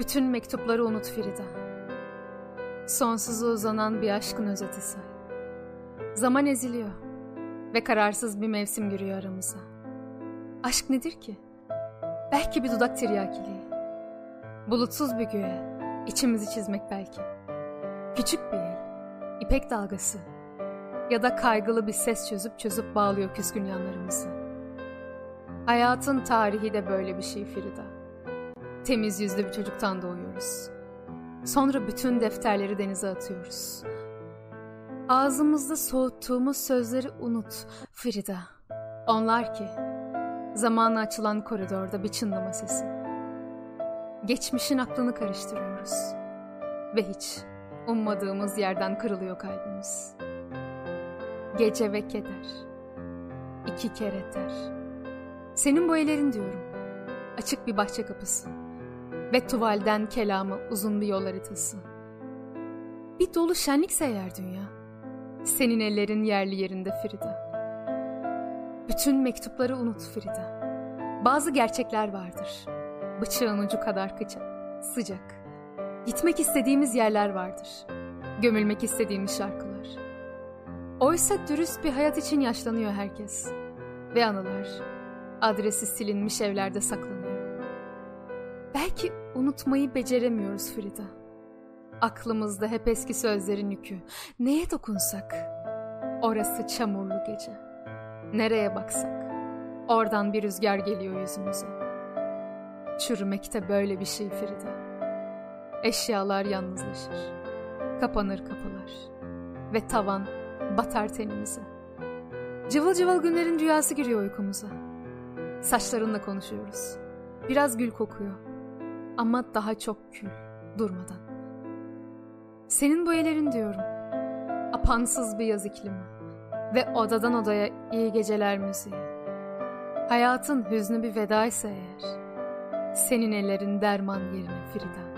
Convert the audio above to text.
Bütün mektupları unut Frida. Sonsuza uzanan bir aşkın özeti say. Zaman eziliyor ve kararsız bir mevsim giriyor aramıza. Aşk nedir ki? Belki bir dudak tiryakiliği. Bulutsuz bir göğe, içimizi çizmek belki. Küçük bir el, ipek dalgası ya da kaygılı bir ses çözüp çözüp bağlıyor küskün yanlarımızı. Hayatın tarihi de böyle bir şey Frida. Temiz yüzlü bir çocuktan doğuyoruz. Sonra bütün defterleri denize atıyoruz. Ağzımızda soğuttuğumuz sözleri unut Frida. Onlar ki zamanla açılan koridorda bir çınlama sesi. Geçmişin aklını karıştırıyoruz. Ve hiç ummadığımız yerden kırılıyor kalbimiz. Gece ve keder. İki kere ter. Senin bu ellerin diyorum. Açık bir bahçe kapısı. Ve tuvalden kelamı uzun bir yol haritası. Bir dolu şenlikse eğer dünya. Senin ellerin yerli yerinde Frida. Bütün mektupları unut Frida. Bazı gerçekler vardır. Bıçağın ucu kadar kıçak, sıcak. Gitmek istediğimiz yerler vardır. Gömülmek istediğimiz şarkılar. Oysa dürüst bir hayat için yaşlanıyor herkes. Ve anılar adresi silinmiş evlerde saklanıyor. Belki unutmayı beceremiyoruz Frida. Aklımızda hep eski sözlerin yükü. Neye dokunsak? Orası çamurlu gece. Nereye baksak? Oradan bir rüzgar geliyor yüzümüze. Çürümekte böyle bir şey Frida. Eşyalar yalnızlaşır. Kapanır kapılar. Ve tavan batar tenimize. Cıvıl cıvıl günlerin rüyası giriyor uykumuza. Saçlarınla konuşuyoruz. Biraz gül kokuyor. Ama daha çok kül durmadan. Senin bu ellerin diyorum. Apansız bir yaz iklimi. Ve odadan odaya iyi geceler müziği. Hayatın hüznü bir vedaysa eğer. Senin ellerin derman yerine Frida.